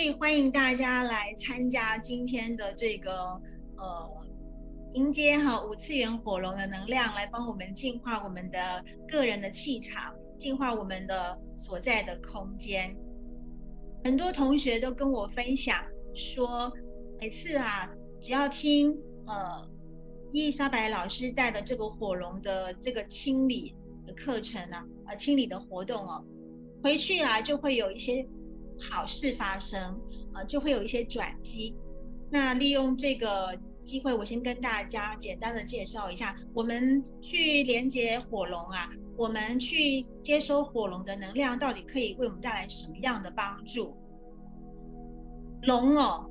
所以欢迎大家来参加今天的这个呃，迎接哈五次元火龙的能量，来帮我们净化我们的个人的气场，净化我们的所在的空间。很多同学都跟我分享说，每次啊，只要听呃伊丽莎白老师带的这个火龙的这个清理的课程啊，呃清理的活动哦，回去啊就会有一些。好事发生，呃，就会有一些转机。那利用这个机会，我先跟大家简单的介绍一下，我们去连接火龙啊，我们去接收火龙的能量，到底可以为我们带来什么样的帮助？龙哦，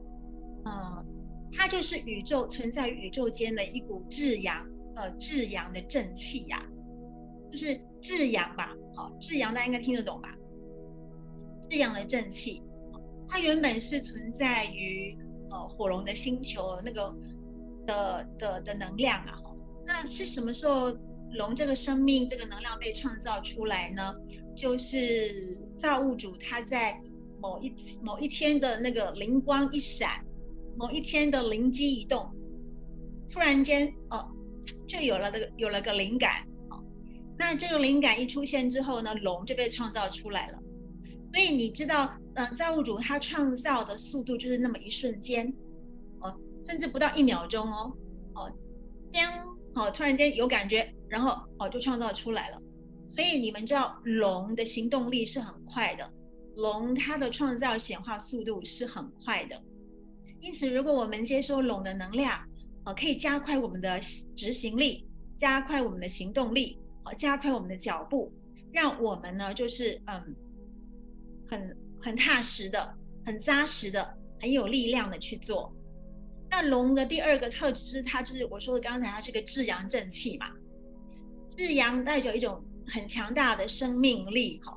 呃，它就是宇宙存在宇宙间的一股至阳，呃，至阳的正气呀，就是至阳吧？好，至阳大家应该听得懂吧？这样的正气，它原本是存在于呃火龙的星球那个的的的能量啊。那是什么时候龙这个生命这个能量被创造出来呢？就是造物主他在某一某一天的那个灵光一闪，某一天的灵机一动，突然间哦，就有了那个有了个灵感。那这个灵感一出现之后呢，龙就被创造出来了。所以你知道，嗯，造物主他创造的速度就是那么一瞬间，哦，甚至不到一秒钟哦，哦，当，哦，突然间有感觉，然后哦就创造出来了。所以你们知道，龙的行动力是很快的，龙它的创造显化速度是很快的。因此，如果我们接收龙的能量，哦，可以加快我们的执行力，加快我们的行动力，哦，加快我们的脚步，让我们呢，就是嗯。很很踏实的，很扎实的，很有力量的去做。那龙的第二个特质是它就是我说的刚才它是个至阳正气嘛，至阳带着一种很强大的生命力哈，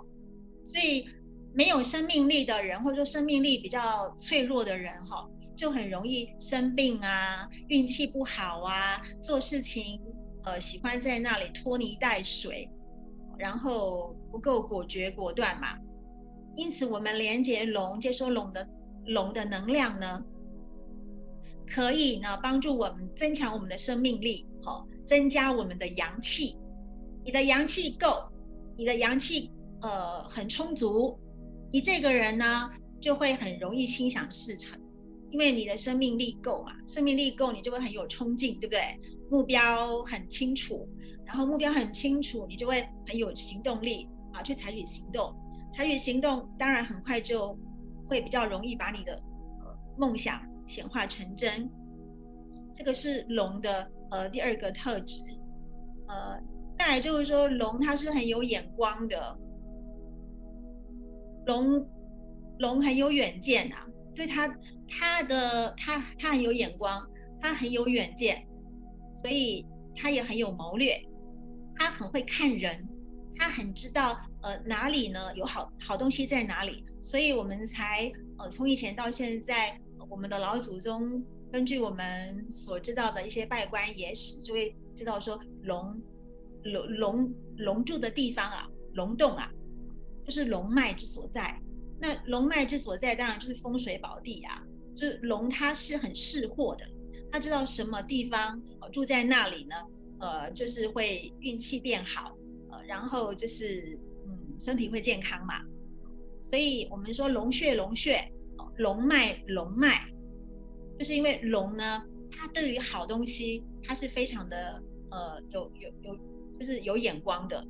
所以没有生命力的人或者说生命力比较脆弱的人哈，就很容易生病啊，运气不好啊，做事情呃喜欢在那里拖泥带水，然后不够果决果断嘛。因此，我们连接龙，接收龙的龙的能量呢，可以呢帮助我们增强我们的生命力，好，增加我们的阳气。你的阳气够，你的阳气呃很充足，你这个人呢就会很容易心想事成，因为你的生命力够嘛，生命力够，你就会很有冲劲，对不对？目标很清楚，然后目标很清楚，你就会很有行动力啊，去采取行动。采取行动，当然很快就会比较容易把你的梦想显化成真。这个是龙的呃第二个特质，呃，再来就是说龙它是很有眼光的，龙龙很有远见啊，对它它的它它很有眼光，它很有远见，所以它也很有谋略，它很会看人，他很知道。呃，哪里呢？有好好东西在哪里？所以我们才呃，从以前到现在，我们的老祖宗根据我们所知道的一些拜官野史，就会知道说龙龙龙龙住的地方啊，龙洞啊，就是龙脉之所在。那龙脉之所在，当然就是风水宝地啊。就是龙它是很识货的，它知道什么地方住在那里呢？呃，就是会运气变好，然后就是。嗯身体会健康嘛？所以我们说龙穴，龙穴，龙脉，龙脉，就是因为龙呢，它对于好东西，它是非常的呃有有有，就是有眼光的。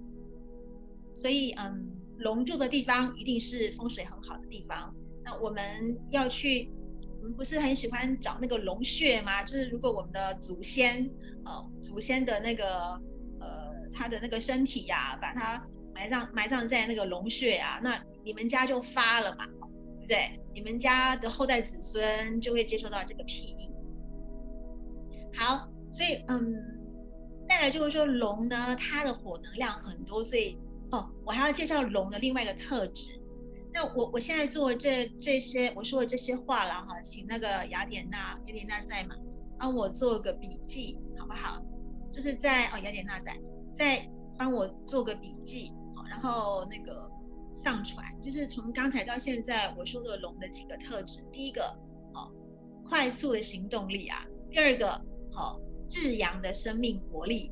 所以嗯，龙住的地方一定是风水很好的地方。那我们要去，我们不是很喜欢找那个龙穴吗？就是如果我们的祖先，呃，祖先的那个他的那个身体呀，把它。埋葬埋葬在那个龙穴啊，那你们家就发了嘛，对不对？你们家的后代子孙就会接受到这个庇荫。好，所以嗯，再来就是说龙呢，它的火能量很多，所以哦，我还要介绍龙的另外一个特质。那我我现在做这这些我说的这些话了哈，请那个雅典娜，雅典娜在吗？帮我做个笔记好不好？就是在哦，雅典娜在，再帮我做个笔记。然后那个上传，就是从刚才到现在我说的龙的几个特质。第一个，哦，快速的行动力啊；第二个，好，至阳的生命活力；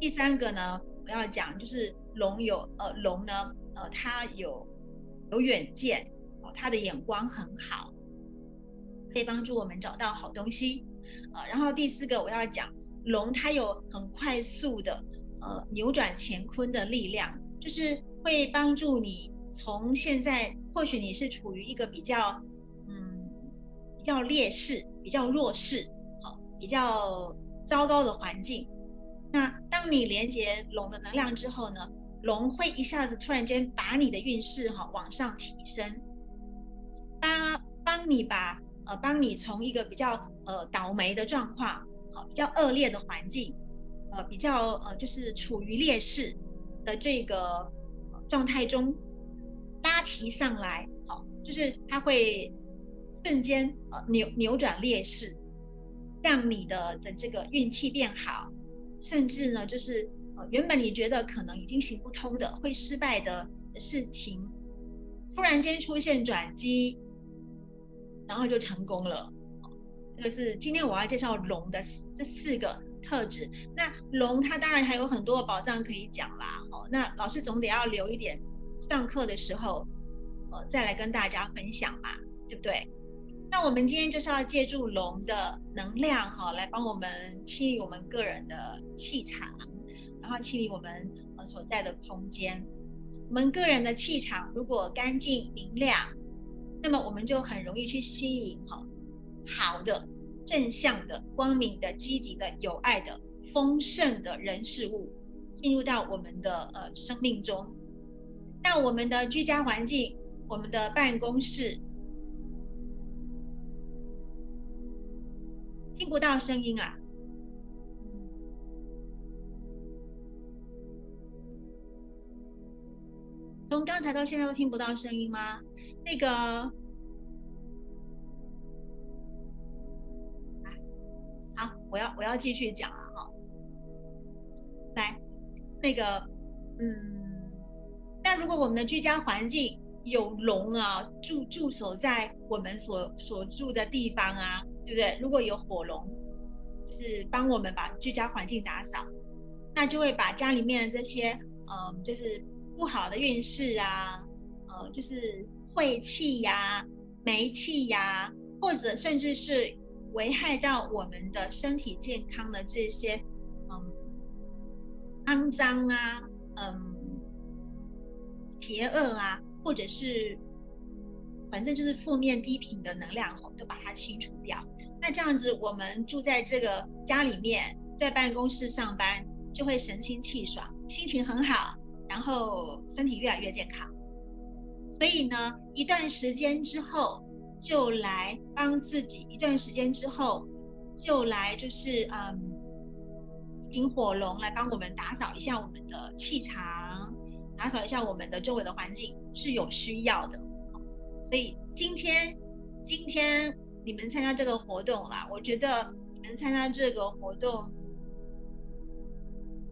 第三个呢，我要讲就是龙有呃龙呢，呃，它有有远见，哦，它的眼光很好，可以帮助我们找到好东西。呃，然后第四个我要讲龙，它有很快速的呃扭转乾坤的力量，就是会帮助你从现在或许你是处于一个比较嗯比较劣势、比较弱势、好比较糟糕的环境。那当你连接龙的能量之后呢，龙会一下子突然间把你的运势哈往上提升，帮帮你把。呃，帮你从一个比较呃倒霉的状况，好，比较恶劣的环境，呃，比较呃就是处于劣势的这个状态中拉提上来，好，就是它会瞬间呃扭扭转劣势，让你的的这个运气变好，甚至呢就是呃原本你觉得可能已经行不通的会失败的事情，突然间出现转机。然后就成功了，这个是今天我要介绍龙的这四个特质。那龙它当然还有很多的宝藏可以讲啦，哦，那老师总得要留一点，上课的时候，呃，再来跟大家分享嘛，对不对？那我们今天就是要借助龙的能量，哈，来帮我们清理我们个人的气场，然后清理我们呃所在的空间。我们个人的气场如果干净明亮。那么我们就很容易去吸引哈好的、正向的、光明的、积极的、有爱的、丰盛的人事物进入到我们的呃生命中。那我们的居家环境、我们的办公室听不到声音啊？从刚才到现在都听不到声音吗？那个，我要我要继续讲了哈。来，那个，嗯，那如果我们的居家环境有龙啊驻驻守在我们所所住的地方啊，对不对？如果有火龙，就是帮我们把居家环境打扫，那就会把家里面的这些，嗯，就是不好的运势啊，呃，就是。晦气呀、霉气呀，或者甚至是危害到我们的身体健康的这些，嗯，肮脏啊，嗯，邪恶啊，或者是反正就是负面低频的能量，我们，都把它清除掉。那这样子，我们住在这个家里面，在办公室上班，就会神清气爽，心情很好，然后身体越来越健康。所以呢，一段时间之后就来帮自己，一段时间之后就来就是嗯，请火龙来帮我们打扫一下我们的气场，打扫一下我们的周围的环境是有需要的。所以今天今天你们参加这个活动啦，我觉得你们参加这个活动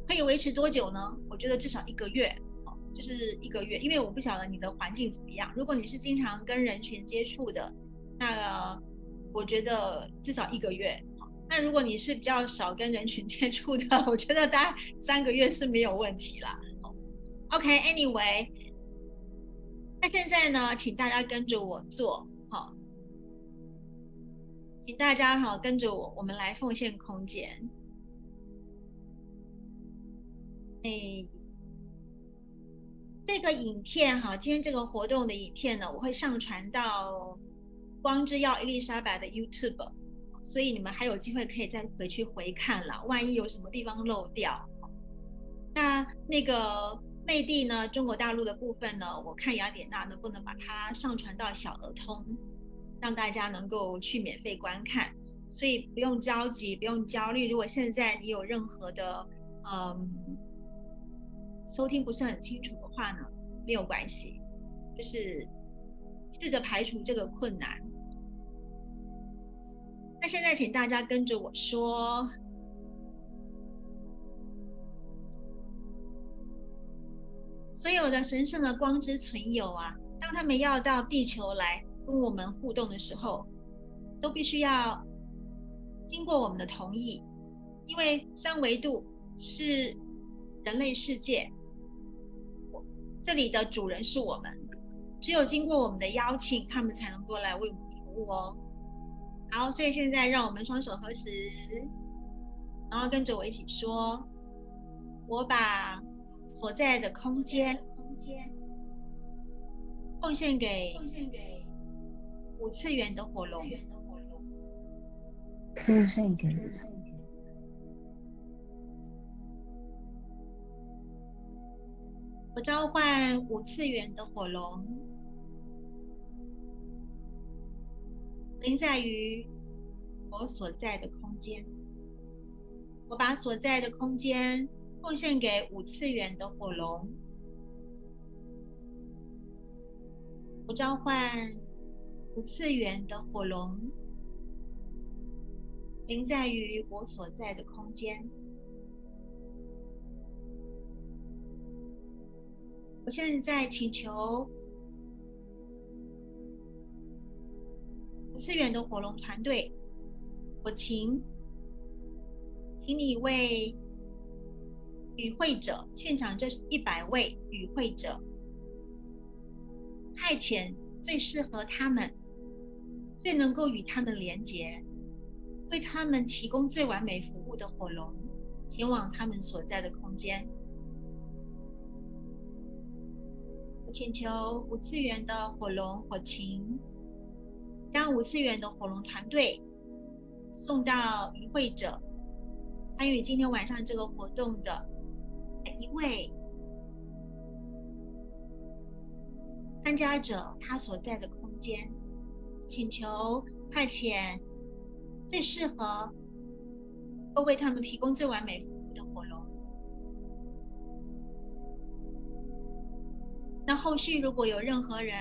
可以维持多久呢？我觉得至少一个月。就是一个月，因为我不晓得你的环境怎么样。如果你是经常跟人群接触的，那我觉得至少一个月。那如果你是比较少跟人群 接触的，我觉得大概三个月是没有问题啦。OK，Anyway，那现在呢，请大家跟着我做，好，请大家哈跟着我，我们来奉献空间。哎。这个影片哈，今天这个活动的影片呢，我会上传到光之耀伊丽莎白的 YouTube，所以你们还有机会可以再回去回看了。万一有什么地方漏掉，那那个内地呢，中国大陆的部分呢，我看雅典娜能不能把它上传到小儿通，让大家能够去免费观看。所以不用着急，不用焦虑。如果现在你有任何的嗯收听不是很清楚的。话呢没有关系，就是试着排除这个困难。那现在请大家跟着我说：所有的神圣的光之存有啊，当他们要到地球来跟我们互动的时候，都必须要经过我们的同意，因为三维度是人类世界，这里的主人是我们，只有经过我们的邀请，他们才能够来为我们服务哦。好，所以现在让我们双手合十，然后跟着我一起说：“我把所在的空间空间奉献给奉献给五次元的火龙，奉献给我召唤五次元的火龙。”临在于我所在的空间，我把所在的空间奉献给五次元的火龙。我召唤五次元的火龙，临在于我所在的空间。我现在请求。次元的火龙团队，我请，请你为与会者现场这一百位与会者派遣最适合他们、最能够与他们连接、为他们提供最完美服务的火龙，前往他们所在的空间。请求五次元的火龙火琴。将五次元的火龙团队送到与会者参与今天晚上这个活动的每一位参加者，他所在的空间，请求派遣最适合，都为他们提供最完美那后续如果有任何人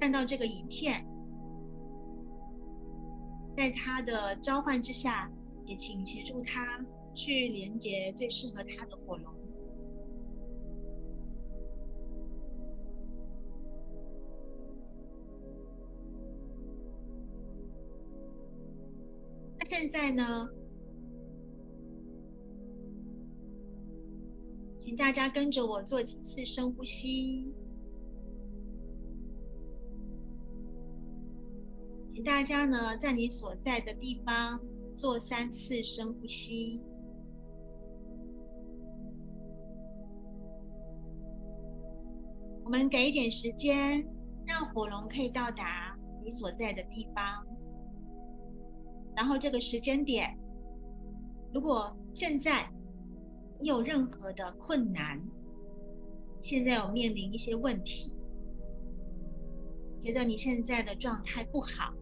看到这个影片，在他的召唤之下，也请协助他去连接最适合他的火龙。那现在呢？请大家跟着我做几次深呼吸。大家呢，在你所在的地方做三次深呼吸。我们给一点时间，让火龙可以到达你所在的地方。然后这个时间点，如果现在你有任何的困难，现在有面临一些问题，觉得你现在的状态不好。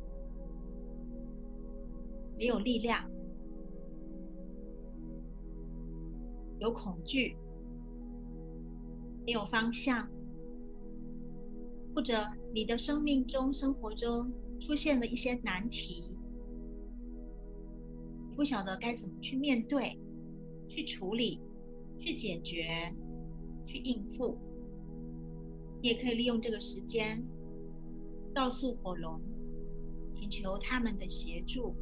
没有力量，有恐惧，没有方向，或者你的生命中、生活中出现了一些难题，不晓得该怎么去面对、去处理、去解决、去应付，你也可以利用这个时间，告诉火龙，请求他们的协助。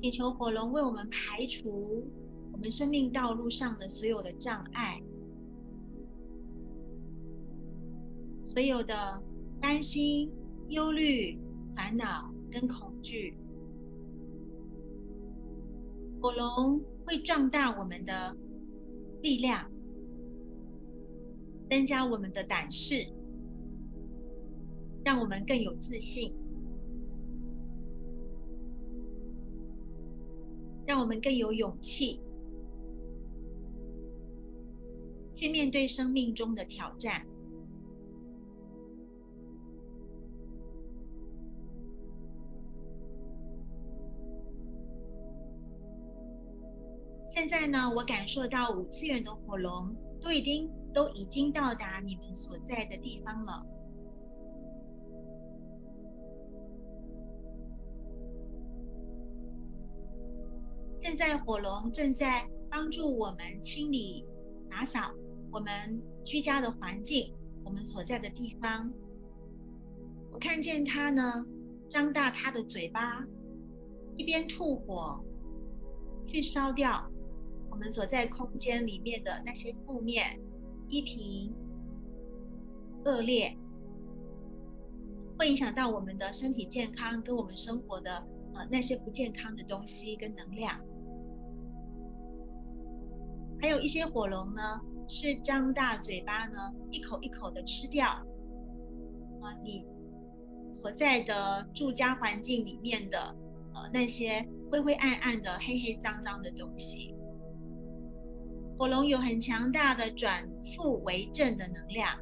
请求火龙为我们排除我们生命道路上的所有的障碍，所有的担心、忧虑、烦恼跟恐惧。火龙会壮大我们的力量，增加我们的胆识，让我们更有自信。让我们更有勇气去面对生命中的挑战。现在呢，我感受到五次元的火龙都已经都已经到达你们所在的地方了。现在火龙正在帮助我们清理、打扫我们居家的环境，我们所在的地方。我看见它呢，张大它的嘴巴，一边吐火，去烧掉我们所在空间里面的那些负面、低频、恶劣，会影响到我们的身体健康跟我们生活的呃那些不健康的东西跟能量。还有一些火龙呢，是张大嘴巴呢，一口一口的吃掉啊你。所在的住家环境里面的呃那些灰灰暗暗的黑黑脏脏的东西，火龙有很强大的转负为正的能量。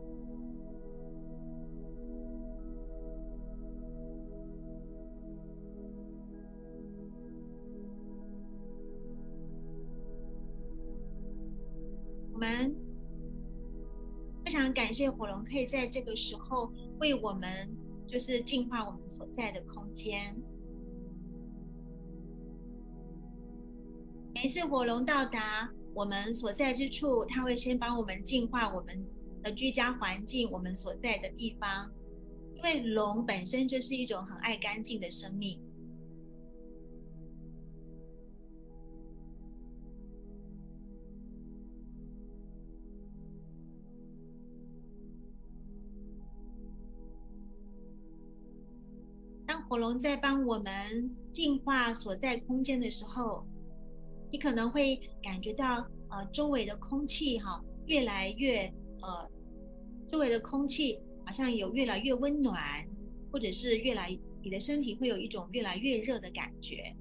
我们非常感谢火龙可以在这个时候为我们。就是净化我们所在的空间。每次火龙到达我们所在之处，它会先帮我们净化我们的居家环境，我们所在的地方。因为龙本身就是一种很爱干净的生命。火龙在帮我们净化所在空间的时候，你可能会感觉到，呃，周围的空气哈越来越，呃，周围的空气好像有越来越温暖，或者是越来你的身体会有一种越来越热的感觉，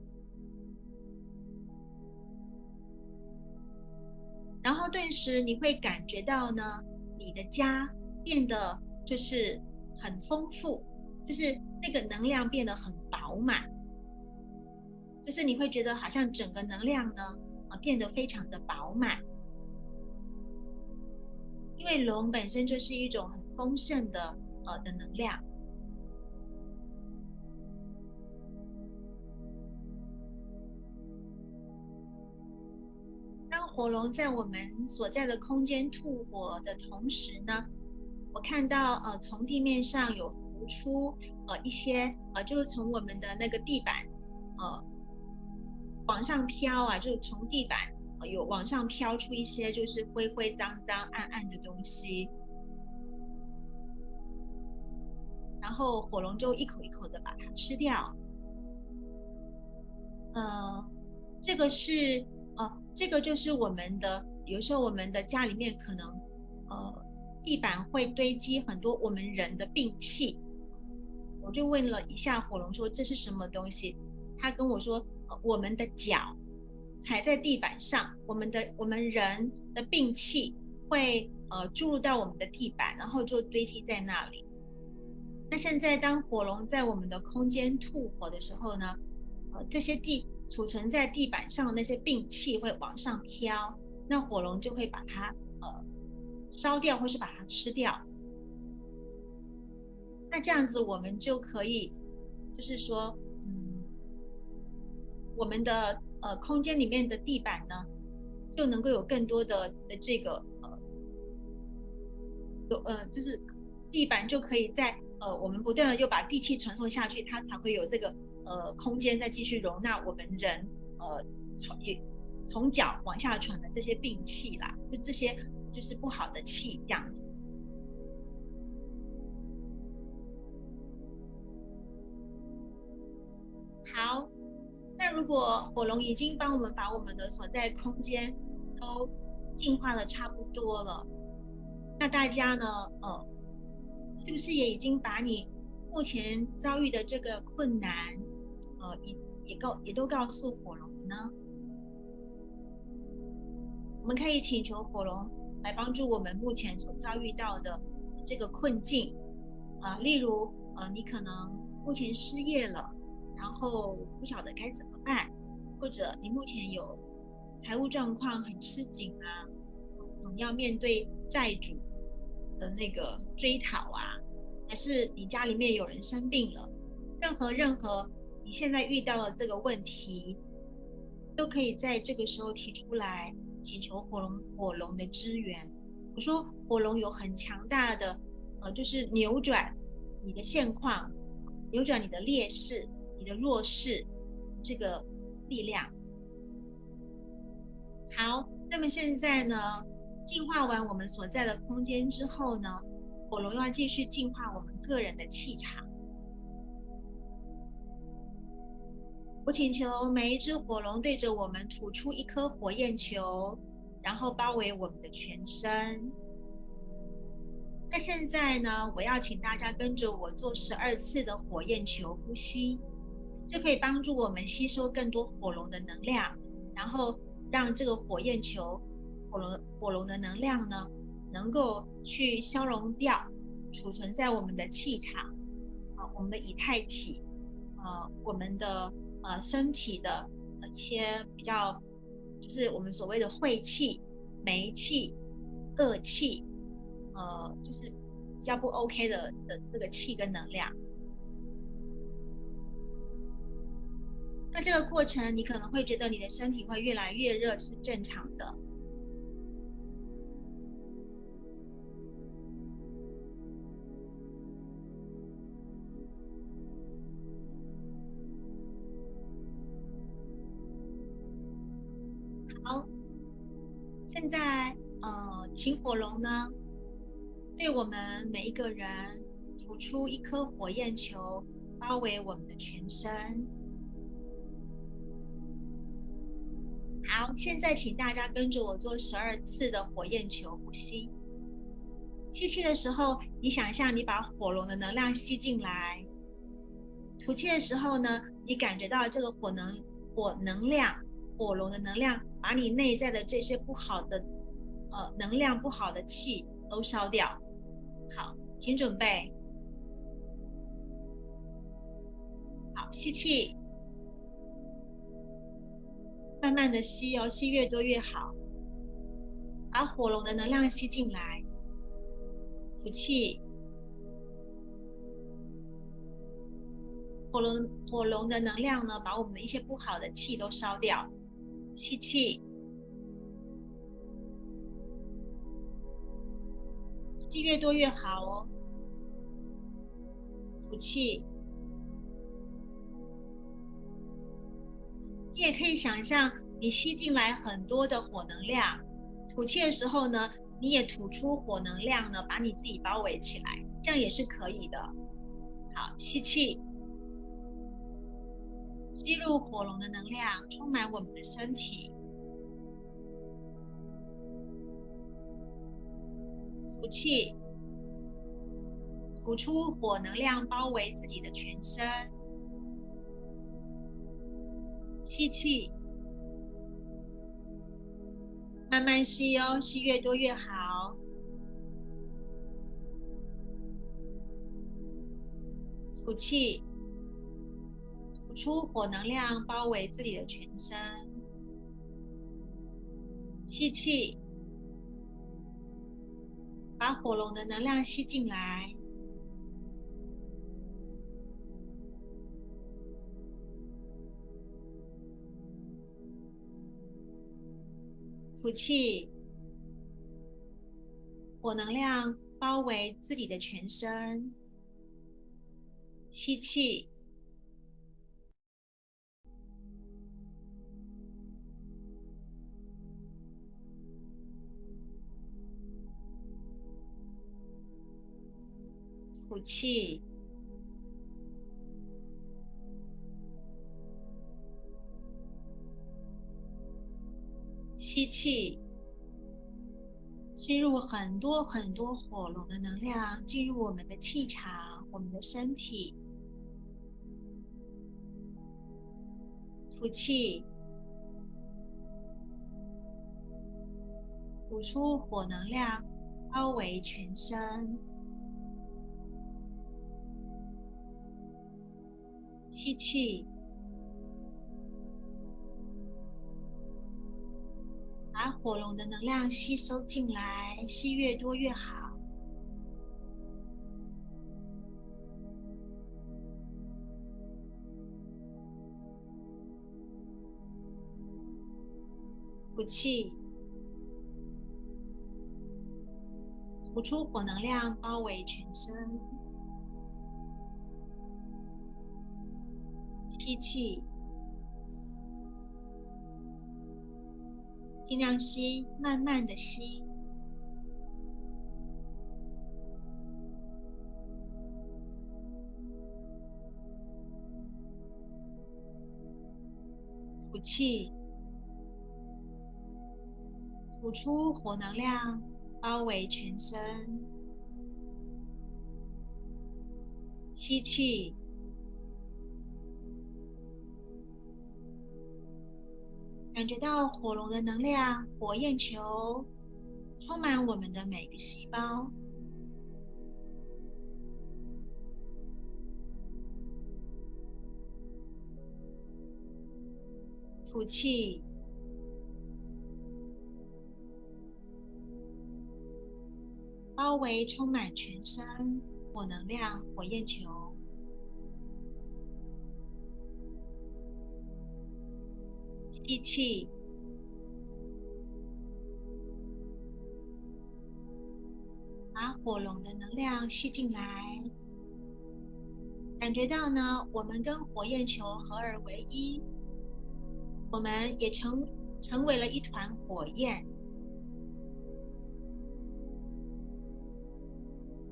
然后顿时你会感觉到呢，你的家变得就是很丰富。就是那个能量变得很饱满，就是你会觉得好像整个能量呢，呃，变得非常的饱满。因为龙本身就是一种很丰盛的呃的能量。当火龙在我们所在的空间吐火的同时呢，我看到呃从地面上有。出呃一些呃，就是从我们的那个地板呃往上飘啊，就是从地板有往上飘出一些就是灰灰脏脏暗暗的东西，然后火龙就一口一口的把它吃掉。呃，这个是呃，这个就是我们的，有时候我们的家里面可能呃地板会堆积很多我们人的病气。我就问了一下火龙，说这是什么东西？他跟我说，我们的脚踩在地板上，我们的我们人的病气会呃注入到我们的地板，然后就堆积在那里。那现在当火龙在我们的空间吐火的时候呢，呃，这些地储存在地板上的那些病气会往上飘，那火龙就会把它呃烧掉，或是把它吃掉。那这样子，我们就可以，就是说，嗯，我们的呃空间里面的地板呢，就能够有更多的的这个呃，有呃，就是地板就可以在呃我们不断的又把地气传送下去，它才会有这个呃空间再继续容纳我们人呃传也从脚往下传的这些病气啦，就这些就是不好的气这样子。好，那如果火龙已经帮我们把我们的所在空间都净化的差不多了，那大家呢，呃，是不是也已经把你目前遭遇的这个困难，呃，也也告也都告诉火龙呢？我们可以请求火龙来帮助我们目前所遭遇到的这个困境，啊，例如，呃，你可能目前失业了。然后不晓得该怎么办，或者你目前有财务状况很吃紧啊，你要面对债主的那个追讨啊，还是你家里面有人生病了，任何任何你现在遇到的这个问题，都可以在这个时候提出来，请求火龙火龙的支援。我说火龙有很强大的，呃，就是扭转你的现况，扭转你的劣势、你的弱势这个力量。好，那么现在呢，净化完我们所在的空间之后呢，火龙要继续净化我们个人的气场。我请求每一只火龙对着我们吐出一颗火焰球，然后包围我们的全身。那现在呢，我要请大家跟着我做十二次的火焰球呼吸，这可以帮助我们吸收更多火龙的能量，然后。让这个火焰球、火龙、火龙的能量呢，能够去消融掉，储存在我们的气场，啊，我们的以太体，呃，我们的呃身体的一些比较，就是我们所谓的晦气、霉气、恶气，呃，就是比较不 OK 的的这个气跟能量。那这个过程，你可能会觉得你的身体会越来越热，是正常的。好，现在呃，请火龙呢，对我们每一个人吐出一颗火焰球，包围我们的全身。好，现在请大家跟着我做十二次的火焰球呼吸。吸气的时候，你想象你把火龙的能量吸进来；吐气的时候呢，你感觉到这个火能、火能量、火龙的能量，把你内在的这些不好的、呃能量不好的气都烧掉。好，请准备。好，吸气。慢慢的吸哦，吸越多越好，把火龙的能量吸进来。吐气，火龙火龙的能量呢，把我们的一些不好的气都烧掉。吸气，吸越多越好哦。吐气。你也可以想象，你吸进来很多的火能量，吐气的时候呢，你也吐出火能量呢，把你自己包围起来，这样也是可以的。好，吸气，吸入火龙的能量，充满我们的身体。吐气，吐出火能量，包围自己的全身。吸气，慢慢吸哦，吸越多越好。吐气，吐出火能量，包围自己的全身。吸气，把火龙的能量吸进来。吐气，火能量包围自己的全身。吸气，吐气。吸气，吸入很多很多火龙的能量进入我们的气场、我们的身体。吐气，吐出火能量，包围全身。吸气。把火龙的能量吸收进来，吸越多越好。吐气，呼出火能量包围全身。吸气，尽量吸，慢慢的吸。吐气，吐出火能量，包围全身。吸气。感觉到火龙的能量，火焰球充满我们的每个细胞。吐气，包围充满全身火能量，火焰球。吸气，把火龙的能量吸进来，感觉到呢，我们跟火焰球合而为一，我们也成成为了一团火焰。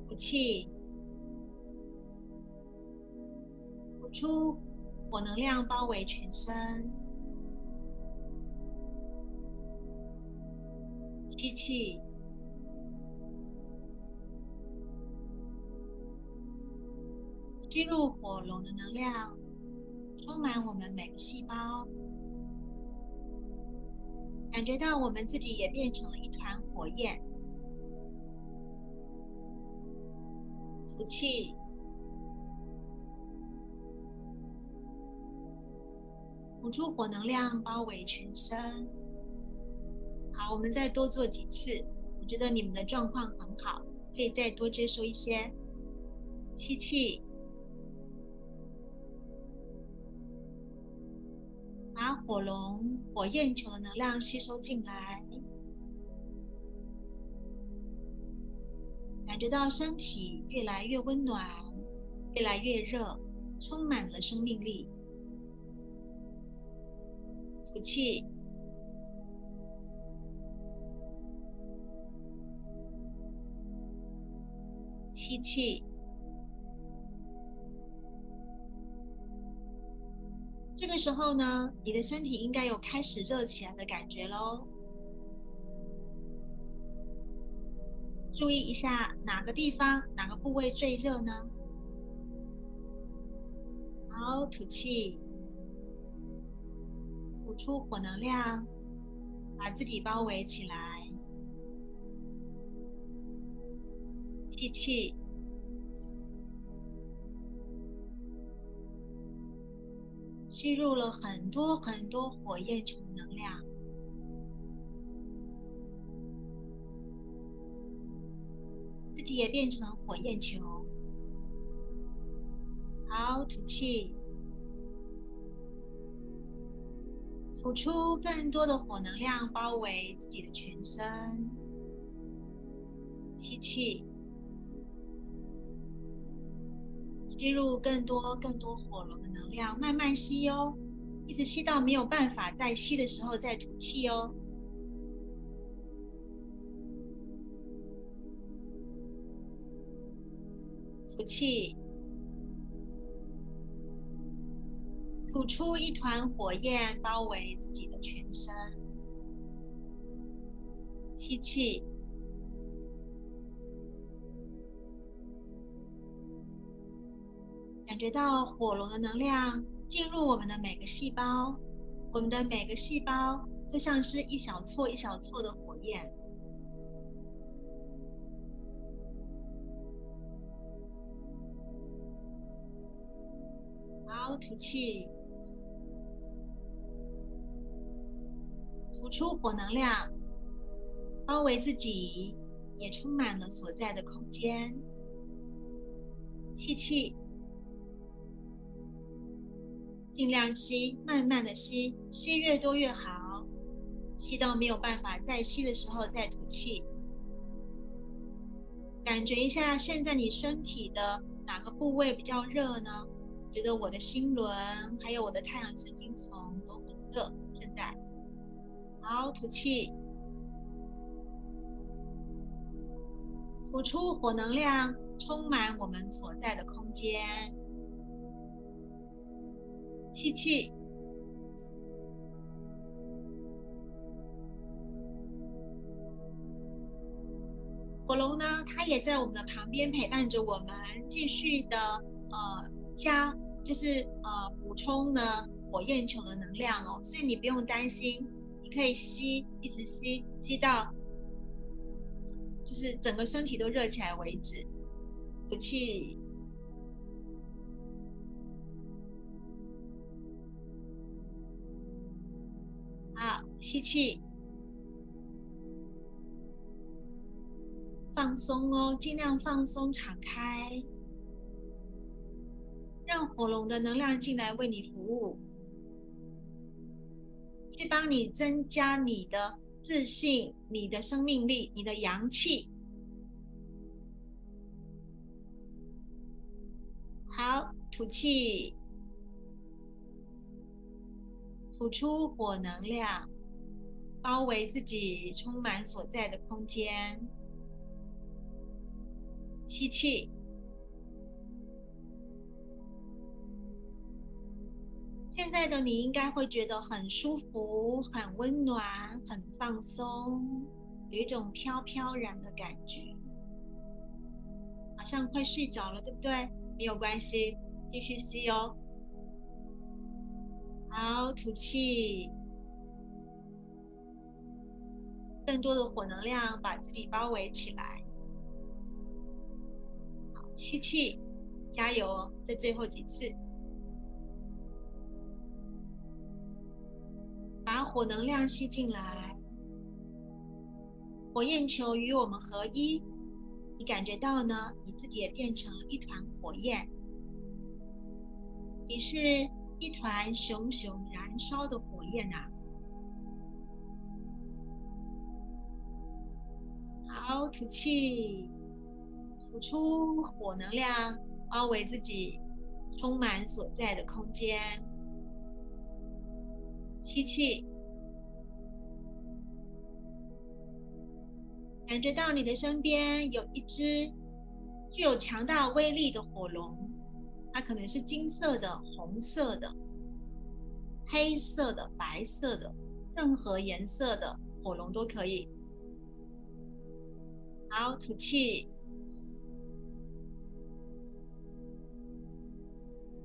吐气，呼出火能量，包围全身。吸气，吸入火龙的能量，充满我们每个细胞，感觉到我们自己也变成了一团火焰。吐气，吐出火能量，包围全身。好，我们再多做几次。我觉得你们的状况很好，可以再多接收一些。吸气，把火龙、火焰球的能量吸收进来，感觉到身体越来越温暖，越来越热，充满了生命力。吐气。吸气，这个时候呢，你的身体应该有开始热起来的感觉喽。注意一下哪个地方、哪个部位最热呢？好，吐气，吐出火能量，把自己包围起来。吸气，吸入了很多很多火焰球能量，自己也变成火焰球。好，吐气，吐出更多的火能量，包围自己的全身。吸气。吸入更多更多火龙的能量，慢慢吸哦，一直吸到没有办法再吸的时候再吐气哦。吐气，吐出一团火焰包围自己的全身。吸气。感觉到火龙的能量进入我们的每个细胞，我们的每个细胞就像是一小撮一小撮的火焰。好，吐气，吐出火能量，包围自己，也充满了所在的空间。吸气。尽量吸，慢慢的吸，吸越多越好。吸到没有办法再吸的时候再吐气。感觉一下，现在你身体的哪个部位比较热呢？觉得我的心轮还有我的太阳神经丛都很热。现在，好，吐气，吐出火能量，充满我们所在的空间。吸气。火龙呢，它也在我们的旁边陪伴着我们，继续的呃加，就是呃补充呢火焰球的能量哦，所以你不用担心，你可以吸，一直吸，吸到就是整个身体都热起来为止。吐气，吸气。放松哦，尽量放松、敞开，让火龙的能量进来为你服务，去帮你增加你的自信、你的生命力、你的阳气。好，吐气，吐出火能量，包围自己，充满所在的空间。吸气，现在的你应该会觉得很舒服、很温暖、很放松，有一种飘飘然的感觉，好像快睡着了，对不对？没有关系，继续吸哦。好，吐气，更多的火能量把自己包围起来。好吸气，加油！在最后几次，把火能量吸进来，火焰球与我们合一。你感觉到呢？你自己也变成了一团火焰，你是一团熊熊燃烧的火焰呐！好，吐气。吐出火能量，包围自己，充满所在的空间。吸气，感觉到你的身边有一只具有强大威力的火龙，它可能是金色的、红色的、黑色的、白色的，任何颜色的火龙都可以。好，吐气。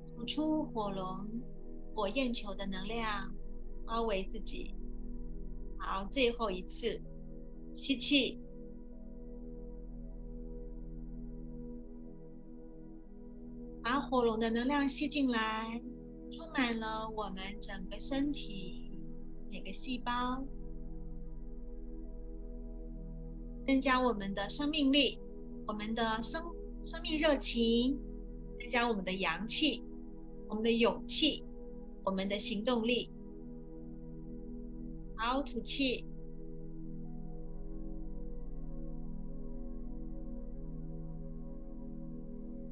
吐出火龙、火焰球的能量，包围自己。好，最后一次，吸气，把火龙的能量吸进来，充满了我们整个身体每个细胞，增加我们的生命力，我们的生生命热情，增加我们的阳气。我们的勇气，我们的行动力。好，吐气。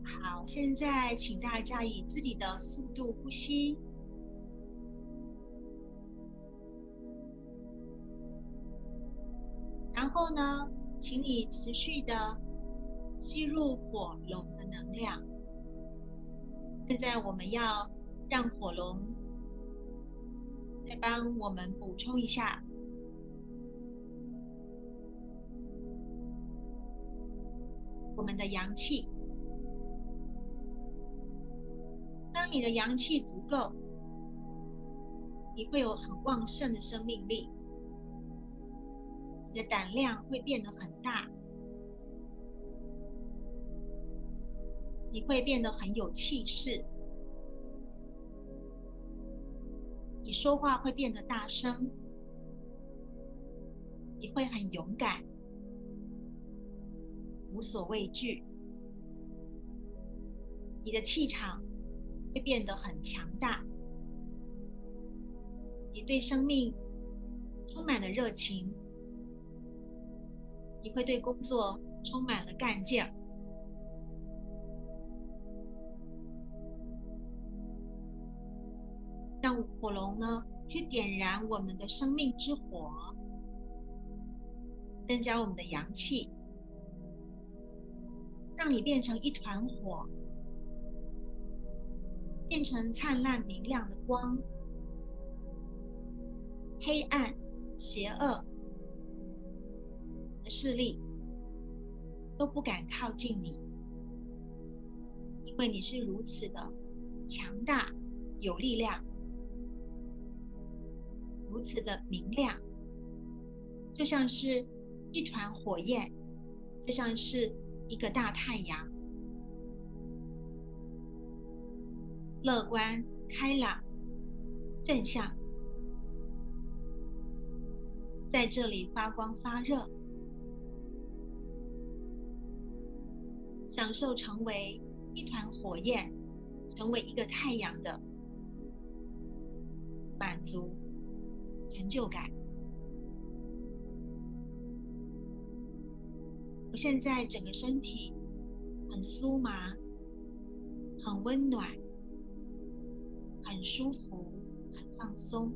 好，现在请大家以自己的速度呼吸。然后呢，请你持续的吸入火龙的能量。现在我们要让火龙再帮我们补充一下我们的阳气。当你的阳气足够，你会有很旺盛的生命力，你的胆量会变得很大。你会变得很有气势，你说话会变得大声，你会很勇敢，无所畏惧，你的气场会变得很强大，你对生命充满了热情，你会对工作充满了干劲儿。让火龙呢，去点燃我们的生命之火，增加我们的阳气，让你变成一团火，变成灿烂明亮的光，黑暗、邪恶势力都不敢靠近你，因为你是如此的强大、有力量。如此的明亮，就像是一团火焰，就像是一个大太阳，乐观、开朗、正向，在这里发光发热，享受成为一团火焰，成为一个太阳的满足。成就感。我现在整个身体很酥麻，很温暖，很舒服，很放松。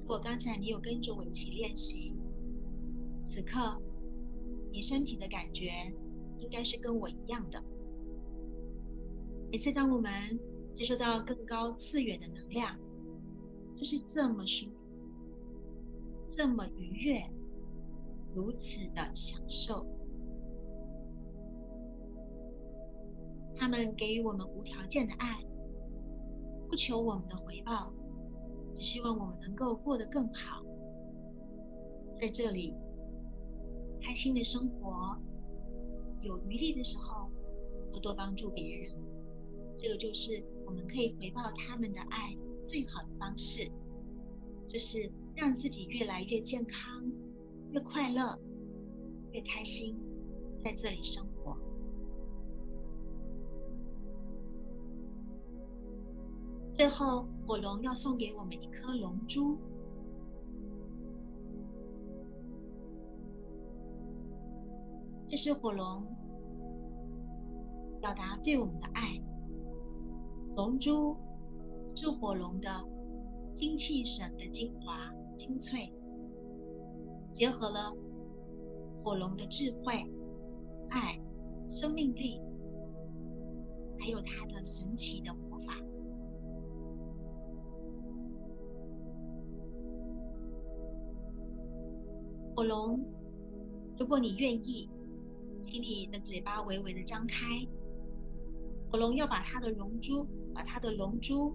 如果刚才你有跟着我一起练习，此刻你身体的感觉应该是跟我一样的。每次当我们接收到更高次元的能量。就是这么舒服，这么愉悦，如此的享受。他们给予我们无条件的爱，不求我们的回报，只希望我们能够过得更好。在这里，开心的生活，有余力的时候，多多帮助别人。这个就是我们可以回报他们的爱。最好的方式，就是让自己越来越健康、越快乐、越开心，在这里生活。最后，火龙要送给我们一颗龙珠，是火龙表达对我们的爱。龙珠。是火龙的精气神的精华精粹，结合了火龙的智慧、爱、生命力，还有它的神奇的魔法。火龙，如果你愿意，请你的嘴巴微微的张开。火龙要把它的龙珠，把它的龙珠。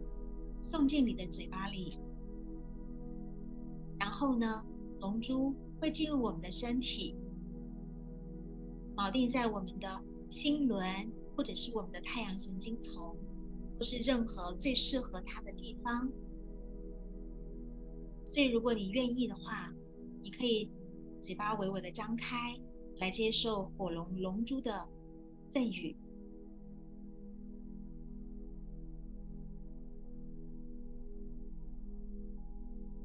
送进你的嘴巴里，然后呢，龙珠会进入我们的身体，锚定在我们的心轮，或者是我们的太阳神经丛，或是任何最适合它的地方。所以，如果你愿意的话，你可以嘴巴微微的张开，来接受火龙龙珠的赠予。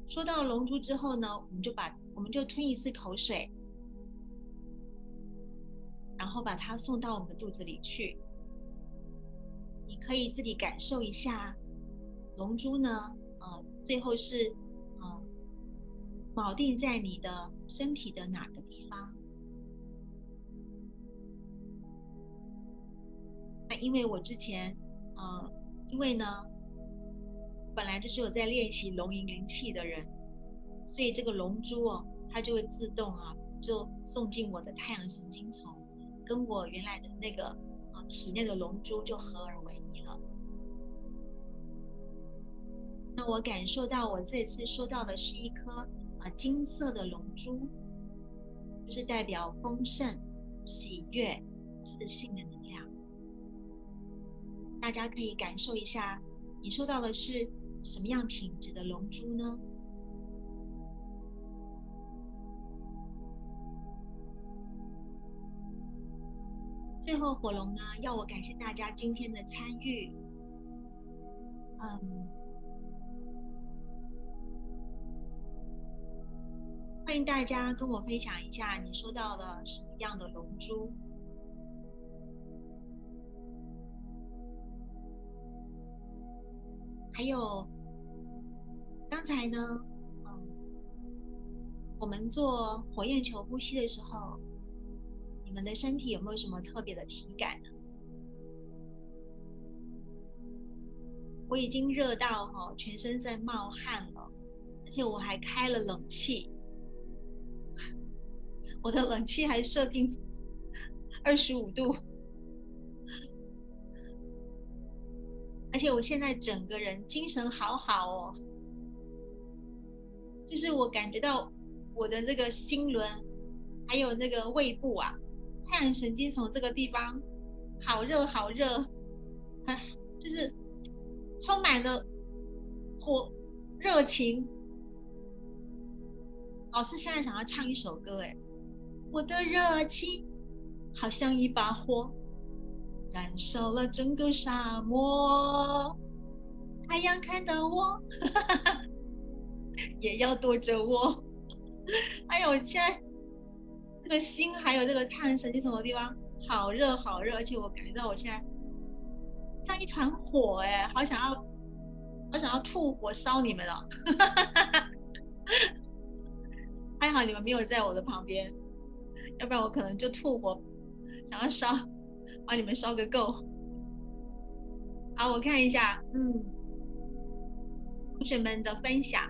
说到龙珠之后呢，我们就把我们就吞一次口水，然后把它送到我们的肚子里去。你可以自己感受一下，龙珠呢，呃，最后是呃锚定在你的身体的哪个地方？因为我之前，呃，因为呢。本来就是有在练习龙吟灵气的人，所以这个龙珠哦，它就会自动啊，就送进我的太阳神经丛，跟我原来的那个啊体内的龙珠就合而为一了。那我感受到我这次收到的是一颗啊金色的龙珠，就是代表丰盛、喜悦、自信的能。大家可以感受一下，你收到的是。什么样品质的龙珠呢？最后，火龙呢要我感谢大家今天的参与。嗯，欢迎大家跟我分享一下你收到了什么样的龙珠。还有刚才呢，嗯，我们做火焰球呼吸的时候，你们的身体有没有什么特别的体感呢？我已经热到哈，全身在冒汗了，而且我还开了冷气，我的冷气还设定 二十五度。而且我现在整个人精神好好哦，就是我感觉到我的这个心轮，还有那个胃部啊，太阳神经从这个地方好热好热，啊，就是充满了火热情。老师现在想要唱一首歌，哎，我的热情好像一把火。燃烧了整个沙漠，太阳看到我，也要躲着我。哎呦，现在这个心还有这个太阳神经丛的地方，好热好热，而且我感觉到我现在像一团火，哎，好想要，好想要吐火烧你们了。还好你们没有在我的旁边，要不然我可能就吐火，想要烧。把你们烧个够。好，我看一下，嗯，同学们的分享，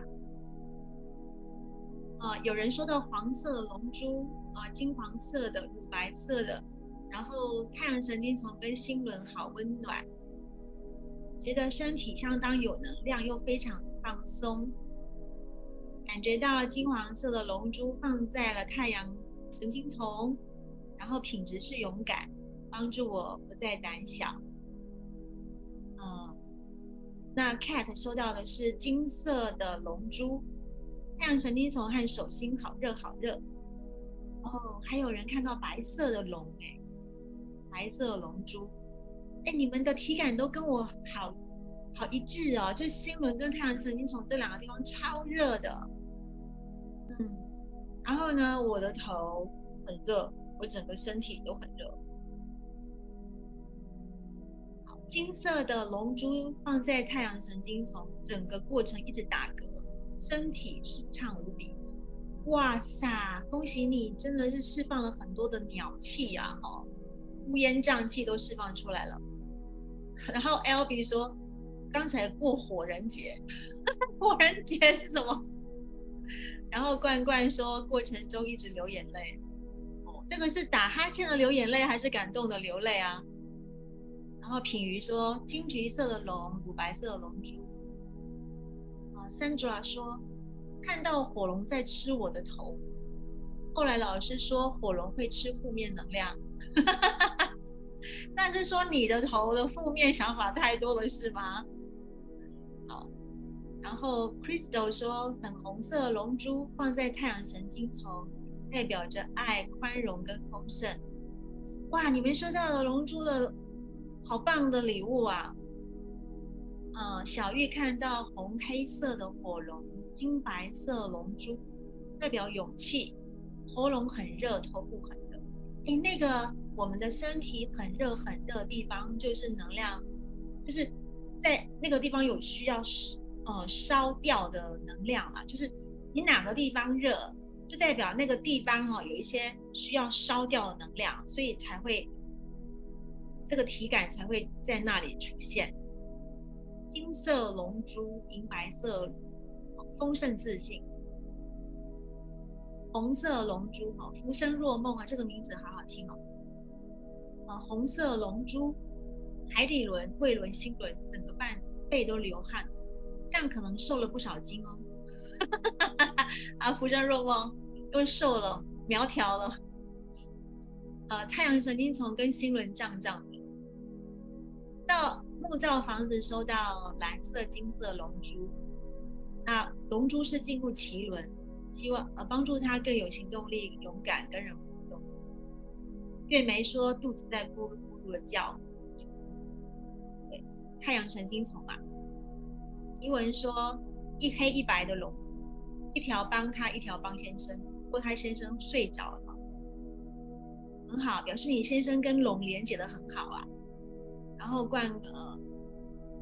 啊，有人说到黄色龙珠，啊，金黄色的、乳白色的，然后太阳神经丛跟心轮好温暖，觉得身体相当有能量，又非常放松，感觉到金黄色的龙珠放在了太阳神经丛，然后品质是勇敢。帮助我不再胆小。嗯，那 Cat 收到的是金色的龙珠，太阳神经丛和手心好热好热。哦，还有人看到白色的龙哎，白色龙珠。哎，你们的体感都跟我好好一致哦，就心轮跟太阳神经丛这两个地方超热的。嗯，然后呢，我的头很热，我整个身体都很热。金色的龙珠放在太阳神经丛，整个过程一直打嗝，身体舒畅无比。哇塞，恭喜你，真的是释放了很多的鸟气啊！哦，乌烟瘴气都释放出来了。然后 L B 说，刚才过火人节，火人节是什么？然后罐罐说，过程中一直流眼泪。哦，这个是打哈欠的流眼泪，还是感动的流泪啊？然后品瑜说：“金橘色的龙，乳白色的龙珠。”啊，Sandra 说：“看到火龙在吃我的头。”后来老师说火龙会吃负面能量，那是说你的头的负面想法太多了是吗？好，然后 Crystal 说：“粉红色龙珠放在太阳神经丛，代表着爱、宽容跟丰盛。”哇，你们收到了龙珠的。好棒的礼物啊！嗯，小玉看到红黑色的火龙，金白色龙珠，代表勇气。喉咙很热，头部很热。哎，那个我们的身体很热很热的地方，就是能量，就是在那个地方有需要呃烧掉的能量啊。就是你哪个地方热，就代表那个地方哦有一些需要烧掉的能量，所以才会。这个体感才会在那里出现。金色龙珠，银白色，丰盛自信。红色龙珠，哈，浮生若梦啊，这个名字好好听哦。啊，红色龙珠，海底轮、胃轮、心轮，整个半背都流汗，这样可能瘦了不少斤哦。啊，浮生若梦又瘦了，苗条了。呃，太阳神经丛跟心轮胀胀的。到木造房子收到蓝色、金色龙珠，那龙珠是进入脐轮，希望呃帮助他更有行动力、勇敢跟人互动。月梅说肚子在咕噜咕噜的叫，对，太阳神经丛嘛。伊文说一黑一白的龙，一条帮他，一条帮先生。不过他先生睡着了，很好，表示你先生跟龙连接的很好啊。然后冠呃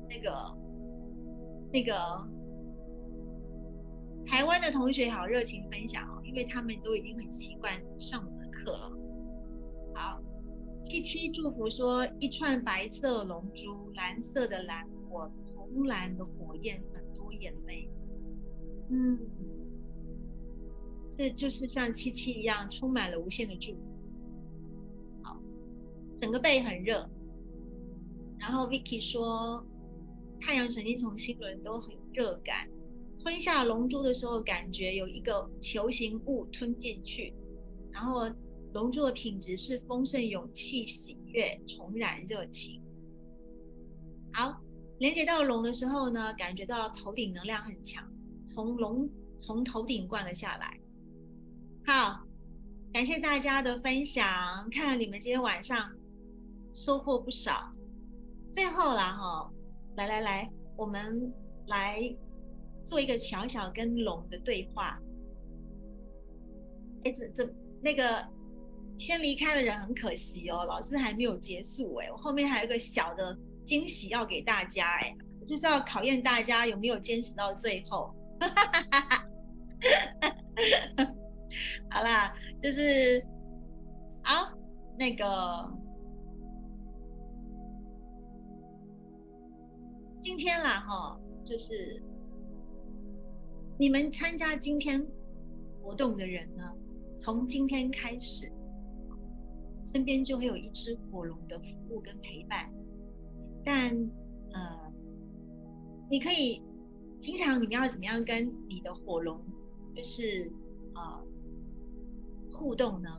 那个那个台湾的同学好热情分享哦，因为他们都已经很习惯上我的课了。好，七七祝福说一串白色龙珠，蓝色的蓝火，红蓝的火焰，很多眼泪。嗯。这就是像七七一样，充满了无限的祝福。好，整个背很热。然后 Vicky 说，太阳神经从心轮都很热感，吞下龙珠的时候，感觉有一个球形物吞进去。然后龙珠的品质是丰盛、勇气、喜悦、重燃热情。好，连接到龙的时候呢，感觉到头顶能量很强，从龙从头顶灌了下来。好，感谢大家的分享，看了你们今天晚上收获不少。最后啦，哈，来来来，我们来做一个小小跟龙的对话。哎，这这那个先离开的人很可惜哦，老师还没有结束哎，我后面还有一个小的惊喜要给大家哎，就是要考验大家有没有坚持到最后。好啦，就是好那个今天啦哈，就是你们参加今天活动的人呢，从今天开始，身边就会有一只火龙的服务跟陪伴。但呃，你可以平常你们要怎么样跟你的火龙，就是呃。互动呢，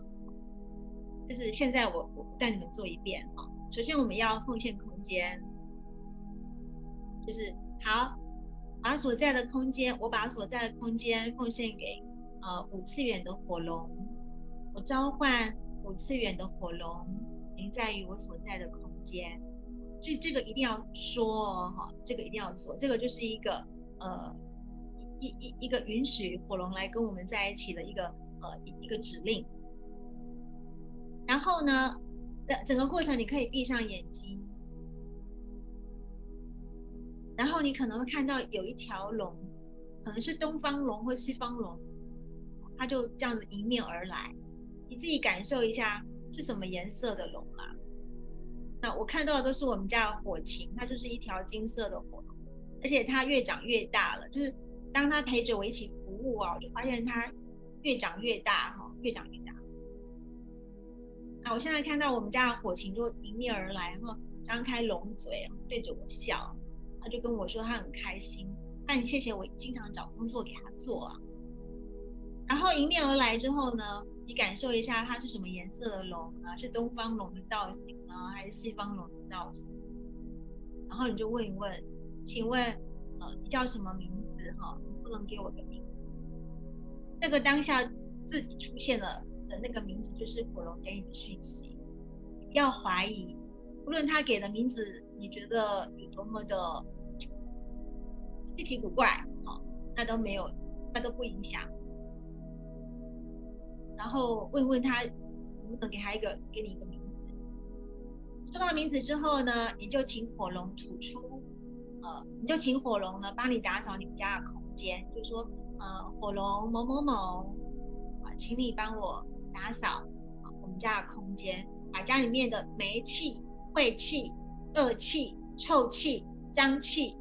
就是现在我我带你们做一遍哈。首先我们要奉献空间，就是好，把所在的空间，我把所在的空间奉献给呃五次元的火龙，我召唤五次元的火龙临在于我所在的空间。这这个一定要说哦哈，这个一定要做，这个就是一个呃一一一个允许火龙来跟我们在一起的一个。呃，一个指令，然后呢，整整个过程你可以闭上眼睛，然后你可能会看到有一条龙，可能是东方龙或西方龙，它就这样子迎面而来，你自己感受一下是什么颜色的龙啊？那我看到的都是我们家的火禽，它就是一条金色的火龙，而且它越长越大了，就是当它陪着我一起服务啊，我就发现它。越长越大，哈，越长越大。那我现在看到我们家的火禽就迎面而来，然后张开龙嘴，对着我笑。他就跟我说他很开心，但谢谢我经常找工作给他做啊。然后迎面而来之后呢，你感受一下它是什么颜色的龙啊？是东方龙的造型呢，还是西方龙的造型？然后你就问一问，请问，呃，你叫什么名字？哈，能不能给我个名字？那个当下自己出现了的那个名字，就是火龙给你的讯息。不要怀疑，无论他给的名字你觉得有多么的稀奇古怪，好，那都没有，那都不影响。然后问问他能不能给他一个，给你一个名字。说到名字之后呢，你就请火龙吐出，呃，你就请火龙呢帮你打扫你们家的空间，就说。呃，火龙某某某啊，请你帮我打扫我们家的空间，把家里面的霉气、晦气、恶气、臭气、脏气，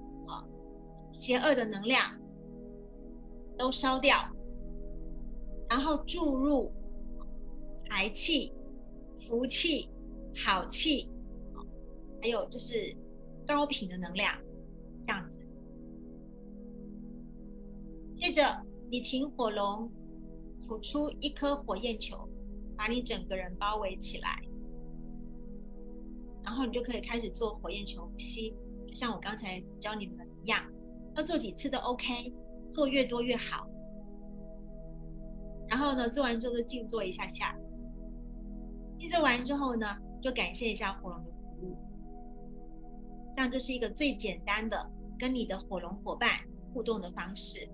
邪恶的能量都烧掉，然后注入财气、福气、好气，还有就是高频的能量，这样子。接着，你请火龙吐出一颗火焰球，把你整个人包围起来，然后你就可以开始做火焰球呼吸，就像我刚才教你们一样，要做几次都 OK，做越多越好。然后呢，做完之后就静坐一下下，静坐完之后呢，就感谢一下火龙的服务，这样就是一个最简单的跟你的火龙伙伴互动的方式。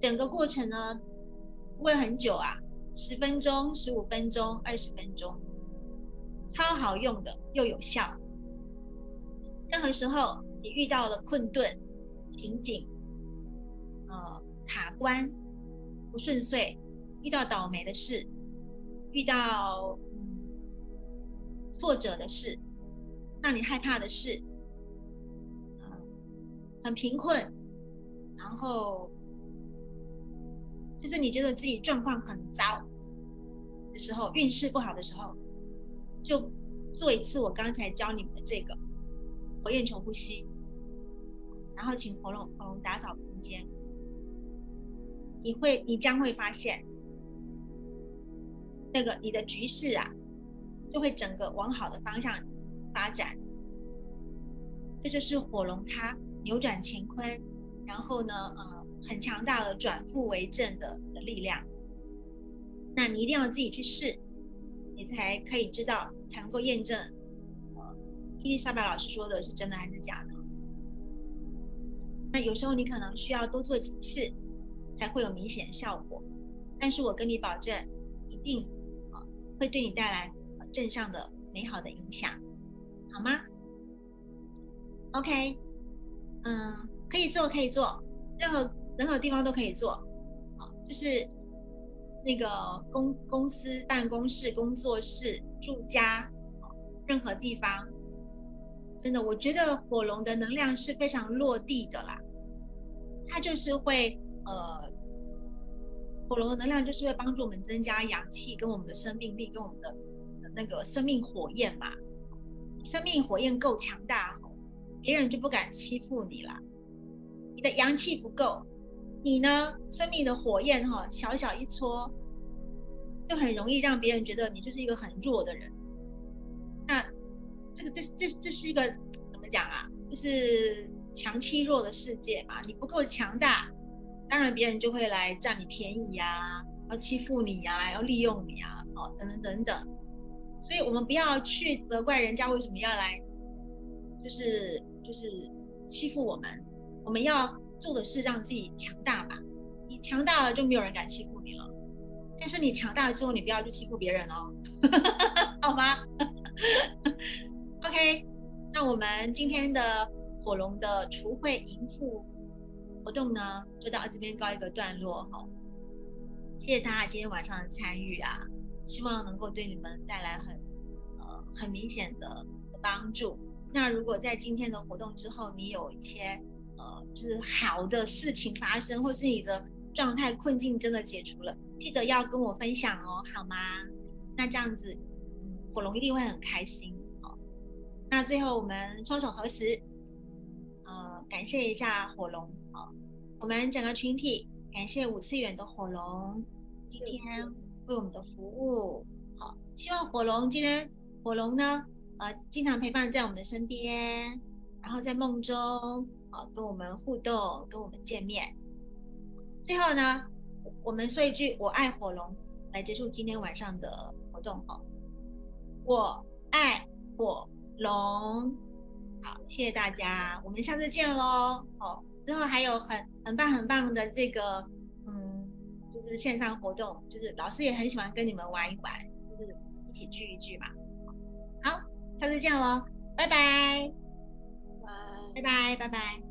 整个过程呢不会很久啊，十分钟、十五分钟、二十分钟，超好用的又有效。任何时候你遇到了困顿、瓶颈、呃卡关、不顺遂，遇到倒霉的事，遇到挫折的事，让你害怕的事，很贫困，然后就是你觉得自己状况很糟的时候，运势不好的时候，就做一次我刚才教你们的这个。火焰球呼吸，然后请喉咙喉咙打扫空间。你会，你将会发现，那个你的局势啊，就会整个往好的方向发展。这就是火龙它扭转乾坤，然后呢，呃，很强大的转负为正的的力量。那你一定要自己去试，你才可以知道，才能够验证。呃伊丽莎白老师说的是真的还是假的？那有时候你可能需要多做几次，才会有明显效果。但是我跟你保证，一定啊会对你带来正向的美好的影响，好吗？OK，嗯，可以做，可以做，任何任何地方都可以做，啊，就是那个公公司、办公室、工作室、住家，任何地方。真的，我觉得火龙的能量是非常落地的啦，它就是会呃，火龙的能量就是会帮助我们增加阳气跟我们的生命力跟我们的那个生命火焰嘛，生命火焰够强大，别人就不敢欺负你了。你的阳气不够，你呢，生命的火焰哈，小小一撮，就很容易让别人觉得你就是一个很弱的人。这个这这这是一个怎么讲啊？就是强欺弱的世界嘛。你不够强大，当然别人就会来占你便宜呀，要欺负你呀，要利用你啊，哦，等等等等。所以我们不要去责怪人家为什么要来，就是就是欺负我们。我们要做的是让自己强大吧。你强大了，就没有人敢欺负你了。但是你强大了之后，你不要去欺负别人哦，好吗？OK，那我们今天的火龙的除秽迎富活动呢，就到这边告一个段落哈。谢谢大家今天晚上的参与啊，希望能够对你们带来很呃很明显的帮助。那如果在今天的活动之后，你有一些呃就是好的事情发生，或是你的状态困境真的解除了，记得要跟我分享哦，好吗？那这样子，火龙一定会很开心。那最后我们双手合十，呃，感谢一下火龙啊，我们整个群体感谢五次元的火龙今天为我们的服务，好，希望火龙今天火龙呢，呃，经常陪伴在我们的身边，然后在梦中啊跟我们互动，跟我们见面。最后呢，我们说一句“我爱火龙”来结束今天晚上的活动哈，我爱火。龙，好，谢谢大家，我们下次见喽。哦，之后还有很很棒很棒的这个，嗯，就是线上活动，就是老师也很喜欢跟你们玩一玩，就是一起聚一聚嘛。好，下次见喽，拜拜，拜拜拜拜拜。